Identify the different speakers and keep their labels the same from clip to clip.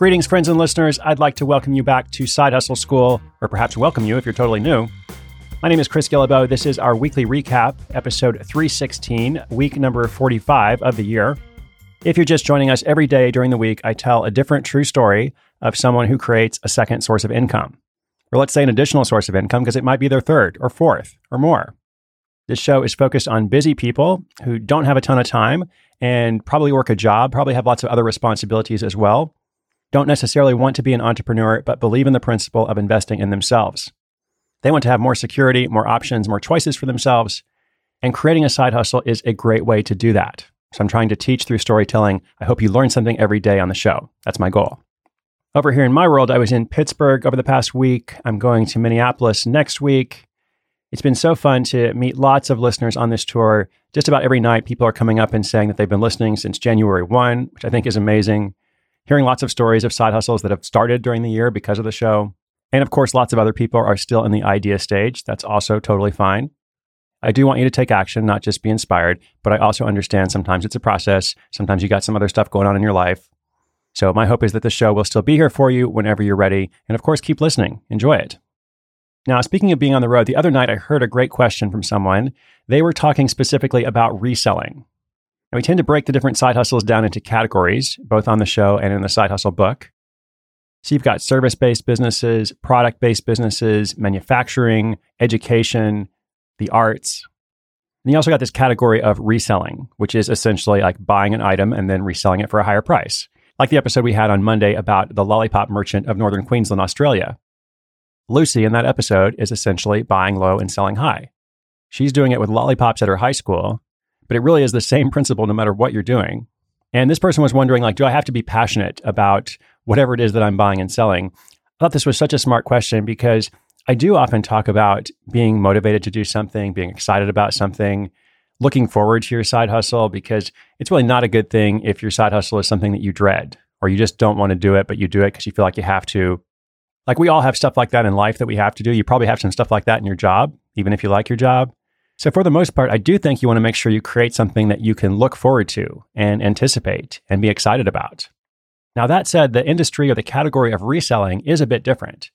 Speaker 1: Greetings, friends and listeners. I'd like to welcome you back to Side Hustle School, or perhaps welcome you if you're totally new. My name is Chris Guillebeau. This is our weekly recap, episode 316, week number 45 of the year. If you're just joining us every day during the week, I tell a different true story of someone who creates a second source of income. Or let's say an additional source of income because it might be their third or fourth or more. This show is focused on busy people who don't have a ton of time and probably work a job, probably have lots of other responsibilities as well don't necessarily want to be an entrepreneur, but believe in the principle of investing in themselves. They want to have more security, more options, more choices for themselves. And creating a side hustle is a great way to do that. So I'm trying to teach through storytelling. I hope you learn something every day on the show. That's my goal. Over here in my world, I was in Pittsburgh over the past week. I'm going to Minneapolis next week. It's been so fun to meet lots of listeners on this tour. Just about every night, people are coming up and saying that they've been listening since January 1, which I think is amazing hearing lots of stories of side hustles that have started during the year because of the show. And of course, lots of other people are still in the idea stage. That's also totally fine. I do want you to take action, not just be inspired, but I also understand sometimes it's a process. Sometimes you got some other stuff going on in your life. So my hope is that the show will still be here for you whenever you're ready. And of course, keep listening. Enjoy it. Now, speaking of being on the road, the other night I heard a great question from someone. They were talking specifically about reselling. And we tend to break the different side hustles down into categories, both on the show and in the side hustle book. So you've got service based businesses, product based businesses, manufacturing, education, the arts. And you also got this category of reselling, which is essentially like buying an item and then reselling it for a higher price. Like the episode we had on Monday about the lollipop merchant of Northern Queensland, Australia. Lucy in that episode is essentially buying low and selling high. She's doing it with lollipops at her high school, but it really is the same principle no matter what you're doing. And this person was wondering, like, do I have to be passionate about whatever it is that I'm buying and selling? I thought this was such a smart question because I do often talk about being motivated to do something, being excited about something, looking forward to your side hustle, because it's really not a good thing if your side hustle is something that you dread or you just don't want to do it, but you do it because you feel like you have to. Like we all have stuff like that in life that we have to do. You probably have some stuff like that in your job, even if you like your job. So, for the most part, I do think you want to make sure you create something that you can look forward to and anticipate and be excited about. Now, that said, the industry or the category of reselling is a bit different.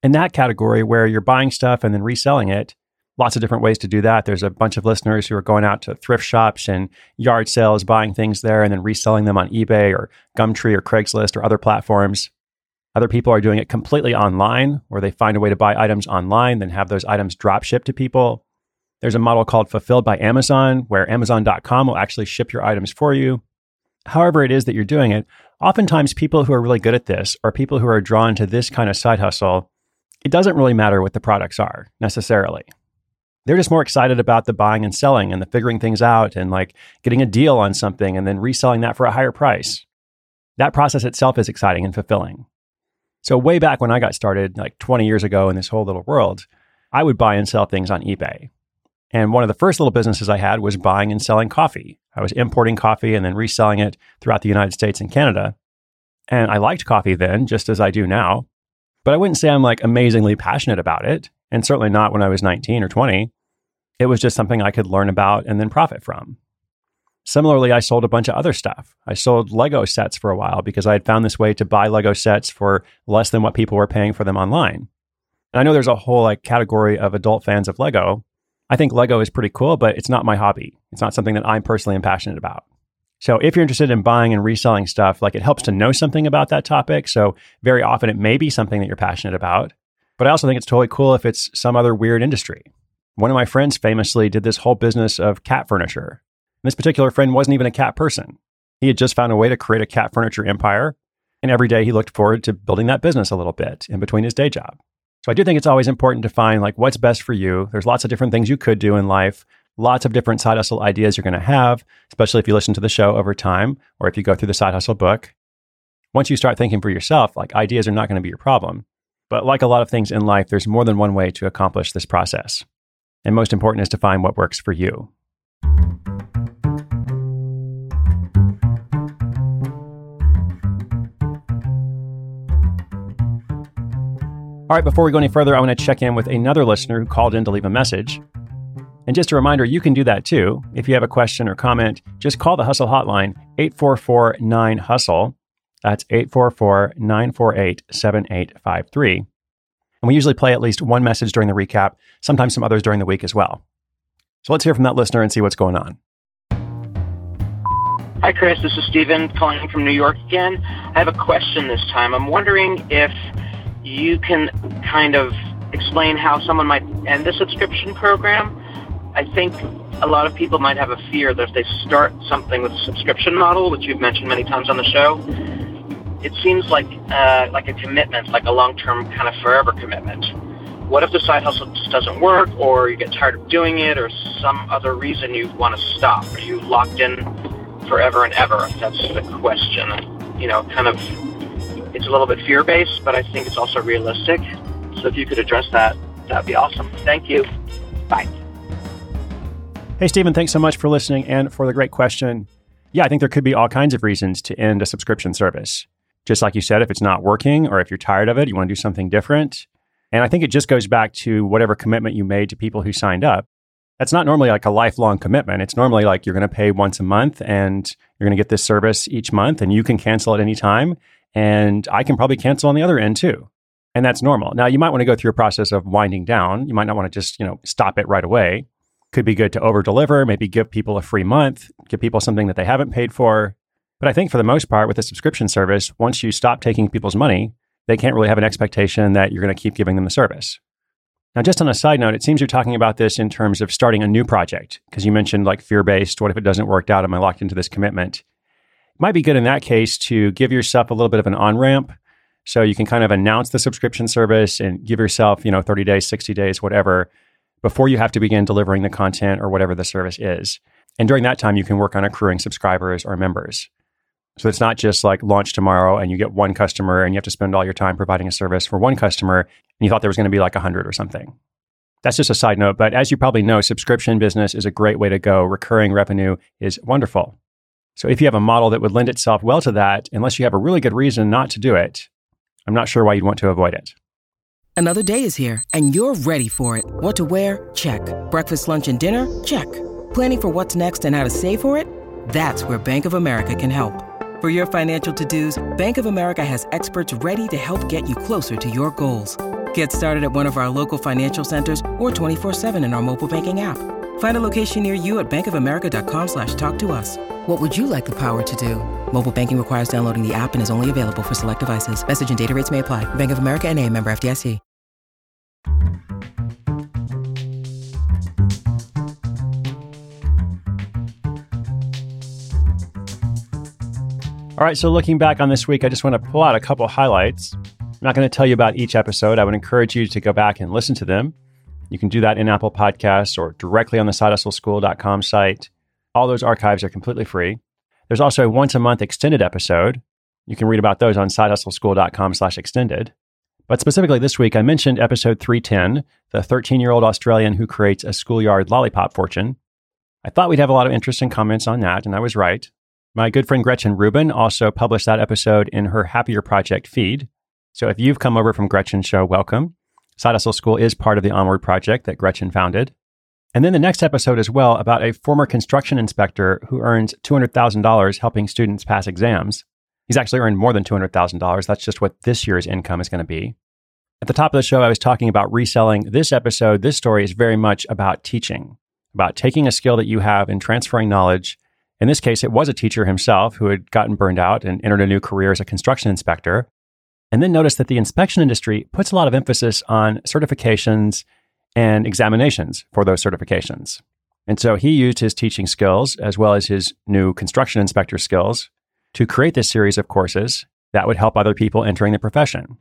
Speaker 1: In that category where you're buying stuff and then reselling it, lots of different ways to do that. There's a bunch of listeners who are going out to thrift shops and yard sales, buying things there and then reselling them on eBay or Gumtree or Craigslist or other platforms. Other people are doing it completely online, where they find a way to buy items online, then have those items drop shipped to people. There's a model called Fulfilled by Amazon, where Amazon.com will actually ship your items for you. However, it is that you're doing it, oftentimes people who are really good at this or people who are drawn to this kind of side hustle, it doesn't really matter what the products are necessarily. They're just more excited about the buying and selling and the figuring things out and like getting a deal on something and then reselling that for a higher price. That process itself is exciting and fulfilling. So, way back when I got started, like 20 years ago in this whole little world, I would buy and sell things on eBay. And one of the first little businesses I had was buying and selling coffee. I was importing coffee and then reselling it throughout the United States and Canada. And I liked coffee then, just as I do now. But I wouldn't say I'm like amazingly passionate about it. And certainly not when I was 19 or 20. It was just something I could learn about and then profit from. Similarly, I sold a bunch of other stuff. I sold Lego sets for a while because I had found this way to buy Lego sets for less than what people were paying for them online. And I know there's a whole like category of adult fans of Lego. I think Lego is pretty cool, but it's not my hobby. It's not something that I'm personally am passionate about. So if you're interested in buying and reselling stuff, like it helps to know something about that topic. So very often it may be something that you're passionate about. But I also think it's totally cool if it's some other weird industry. One of my friends famously did this whole business of cat furniture And this particular friend wasn't even a cat person. He had just found a way to create a cat furniture empire. And every day he looked forward to building that business a little bit in between his day job. So I do think it's always important to find like what's best for you. There's lots of different things you could do in life, lots of different side hustle ideas you're going to have, especially if you listen to the show over time or if you go through the side hustle book. Once you start thinking for yourself, like ideas are not going to be your problem. But like a lot of things in life, there's more than one way to accomplish this process. And most important is to find what works for you. All right, before we go any further, I want to check in with another listener who called in to leave a message. And just a reminder, you can do that too. If you have a question or comment, just call the Hustle Hotline, 844 9 Hustle. That's 844 948 7853. And we usually play at least one message during the recap, sometimes some others during the week as well. So let's hear from that listener and see what's going on.
Speaker 2: Hi, Chris. This is Stephen calling from New York again. I have a question this time. I'm wondering if you can kind of explain how someone might end a subscription program. I think a lot of people might have a fear that if they start something with a subscription model, which you've mentioned many times on the show, it seems like uh, like a commitment, like a long-term kind of forever commitment. What if the side hustle just doesn't work, or you get tired of doing it, or some other reason you want to stop? Are you locked in forever and ever? That's the question. You know, kind of it's a little bit fear based, but I think it's also realistic. So if you could address that, that'd be awesome. Thank you. Bye.
Speaker 1: Hey, Stephen, thanks so much for listening and for the great question. Yeah, I think there could be all kinds of reasons to end a subscription service. Just like you said, if it's not working or if you're tired of it, you want to do something different. And I think it just goes back to whatever commitment you made to people who signed up. That's not normally like a lifelong commitment. It's normally like you're going to pay once a month and you're going to get this service each month and you can cancel at any time. And I can probably cancel on the other end too. And that's normal. Now, you might want to go through a process of winding down. You might not want to just, you know, stop it right away. Could be good to over deliver, maybe give people a free month, give people something that they haven't paid for. But I think for the most part, with a subscription service, once you stop taking people's money, they can't really have an expectation that you're going to keep giving them the service. Now, just on a side note, it seems you're talking about this in terms of starting a new project, because you mentioned like fear based. What if it doesn't work out? Am I locked into this commitment? Might be good in that case to give yourself a little bit of an on ramp. So you can kind of announce the subscription service and give yourself, you know, 30 days, 60 days, whatever, before you have to begin delivering the content or whatever the service is. And during that time, you can work on accruing subscribers or members. So it's not just like launch tomorrow and you get one customer and you have to spend all your time providing a service for one customer and you thought there was going to be like 100 or something. That's just a side note. But as you probably know, subscription business is a great way to go. Recurring revenue is wonderful. So if you have a model that would lend itself well to that, unless you have a really good reason not to do it, I'm not sure why you'd want to avoid it.
Speaker 3: Another day is here and you're ready for it. What to wear? Check. Breakfast, lunch, and dinner? Check. Planning for what's next and how to save for it? That's where Bank of America can help. For your financial to-dos, Bank of America has experts ready to help get you closer to your goals. Get started at one of our local financial centers or 24-7 in our mobile banking app. Find a location near you at bankofamerica.com slash talk to us. What would you like the power to do? Mobile banking requires downloading the app and is only available for select devices. Message and data rates may apply. Bank of America and a member FDIC.
Speaker 1: All right, so looking back on this week, I just want to pull out a couple highlights. I'm not going to tell you about each episode. I would encourage you to go back and listen to them. You can do that in Apple Podcasts or directly on the sidehustleschool.com site. All those archives are completely free. There's also a once a month extended episode. You can read about those on sidehustleschool.com slash extended. But specifically this week, I mentioned episode 310, the 13 year old Australian who creates a schoolyard lollipop fortune. I thought we'd have a lot of interesting comments on that, and I was right. My good friend Gretchen Rubin also published that episode in her Happier Project feed. So if you've come over from Gretchen's show, welcome. Side Hustle School is part of the Onward Project that Gretchen founded. And then the next episode as well about a former construction inspector who earns $200,000 helping students pass exams. He's actually earned more than $200,000. That's just what this year's income is going to be. At the top of the show, I was talking about reselling. This episode, this story is very much about teaching, about taking a skill that you have and transferring knowledge. In this case, it was a teacher himself who had gotten burned out and entered a new career as a construction inspector. And then noticed that the inspection industry puts a lot of emphasis on certifications and examinations for those certifications. And so he used his teaching skills as well as his new construction inspector skills to create this series of courses that would help other people entering the profession.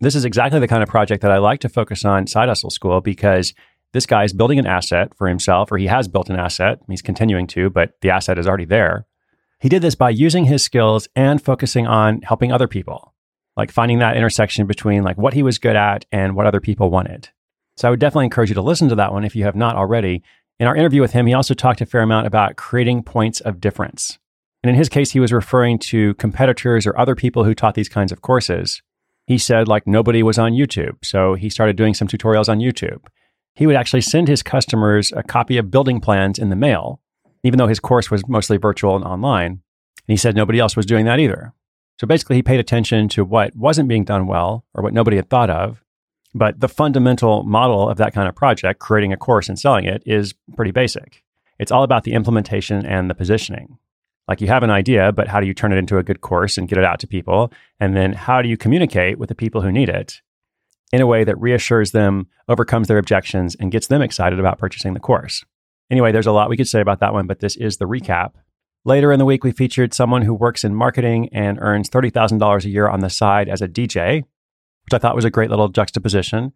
Speaker 1: This is exactly the kind of project that I like to focus on Side Hustle School because this guy is building an asset for himself, or he has built an asset. He's continuing to, but the asset is already there. He did this by using his skills and focusing on helping other people, like finding that intersection between like what he was good at and what other people wanted. So I would definitely encourage you to listen to that one if you have not already. In our interview with him, he also talked a fair amount about creating points of difference. And in his case, he was referring to competitors or other people who taught these kinds of courses. He said, like, nobody was on YouTube. So he started doing some tutorials on YouTube. He would actually send his customers a copy of building plans in the mail, even though his course was mostly virtual and online. And he said nobody else was doing that either. So basically, he paid attention to what wasn't being done well or what nobody had thought of but the fundamental model of that kind of project, creating a course and selling it, is pretty basic. It's all about the implementation and the positioning. Like you have an idea, but how do you turn it into a good course and get it out to people? And then how do you communicate with the people who need it in a way that reassures them, overcomes their objections, and gets them excited about purchasing the course? Anyway, there's a lot we could say about that one, but this is the recap. Later in the week, we featured someone who works in marketing and earns $30,000 a year on the side as a DJ which I thought was a great little juxtaposition.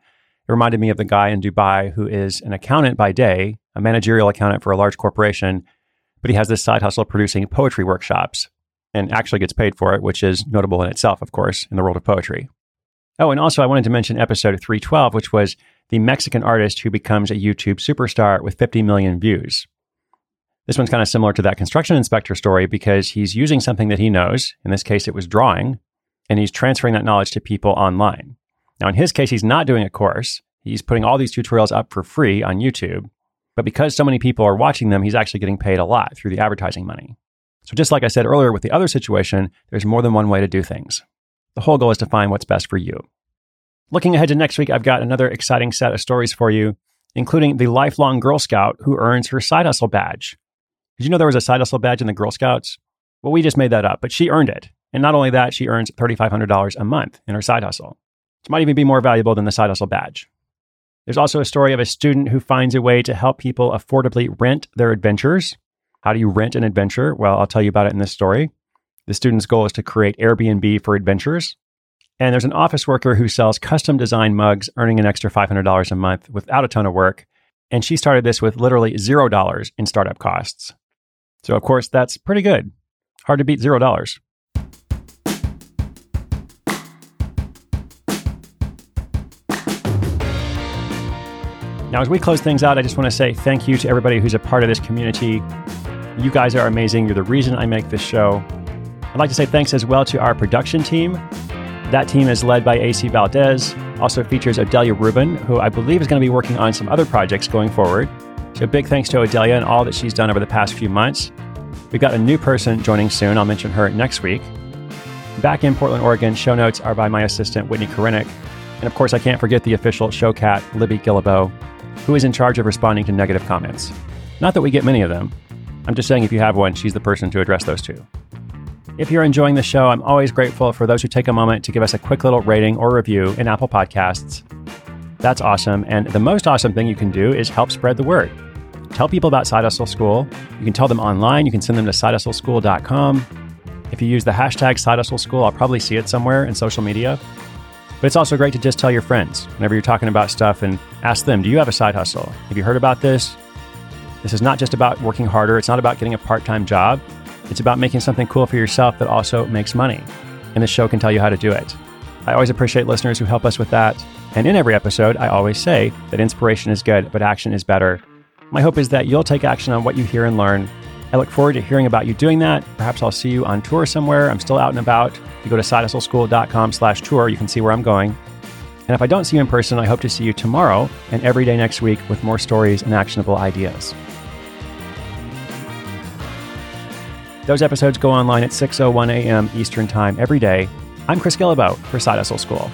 Speaker 1: It reminded me of the guy in Dubai who is an accountant by day, a managerial accountant for a large corporation, but he has this side hustle producing poetry workshops and actually gets paid for it, which is notable in itself, of course, in the world of poetry. Oh, and also I wanted to mention episode 312, which was the Mexican artist who becomes a YouTube superstar with 50 million views. This one's kind of similar to that construction inspector story because he's using something that he knows. In this case, it was drawing and he's transferring that knowledge to people online. Now, in his case, he's not doing a course. He's putting all these tutorials up for free on YouTube. But because so many people are watching them, he's actually getting paid a lot through the advertising money. So, just like I said earlier with the other situation, there's more than one way to do things. The whole goal is to find what's best for you. Looking ahead to next week, I've got another exciting set of stories for you, including the lifelong Girl Scout who earns her side hustle badge. Did you know there was a side hustle badge in the Girl Scouts? Well, we just made that up, but she earned it. And not only that, she earns $3,500 a month in her side hustle. which might even be more valuable than the side hustle badge. There's also a story of a student who finds a way to help people affordably rent their adventures. How do you rent an adventure? Well, I'll tell you about it in this story. The student's goal is to create Airbnb for adventures. And there's an office worker who sells custom design mugs, earning an extra $500 a month without a ton of work. And she started this with literally $0 in startup costs. So, of course, that's pretty good. Hard to beat $0. Now, as we close things out, I just want to say thank you to everybody who's a part of this community. You guys are amazing. You're the reason I make this show. I'd like to say thanks as well to our production team. That team is led by AC Valdez, also features Odelia Rubin, who I believe is going to be working on some other projects going forward. So, big thanks to Odelia and all that she's done over the past few months. We've got a new person joining soon. I'll mention her next week. Back in Portland, Oregon, show notes are by my assistant, Whitney Korenick. And of course, I can't forget the official show cat, Libby Guillebeau who is in charge of responding to negative comments. Not that we get many of them. I'm just saying if you have one, she's the person to address those to. If you're enjoying the show, I'm always grateful for those who take a moment to give us a quick little rating or review in Apple Podcasts. That's awesome. And the most awesome thing you can do is help spread the word. Tell people about Side Hustle School. You can tell them online. You can send them to sidehustleschool.com. If you use the hashtag Side Hustle School, I'll probably see it somewhere in social media. But it's also great to just tell your friends whenever you're talking about stuff and ask them, do you have a side hustle? Have you heard about this? This is not just about working harder. It's not about getting a part time job. It's about making something cool for yourself that also makes money. And this show can tell you how to do it. I always appreciate listeners who help us with that. And in every episode, I always say that inspiration is good, but action is better. My hope is that you'll take action on what you hear and learn I look forward to hearing about you doing that. Perhaps I'll see you on tour somewhere. I'm still out and about. If you go to sidehustleschool.com slash tour, you can see where I'm going. And if I don't see you in person, I hope to see you tomorrow and every day next week with more stories and actionable ideas. Those episodes go online at 6:01 a.m. Eastern Time every day. I'm Chris Guillebeau for Side Hustle School.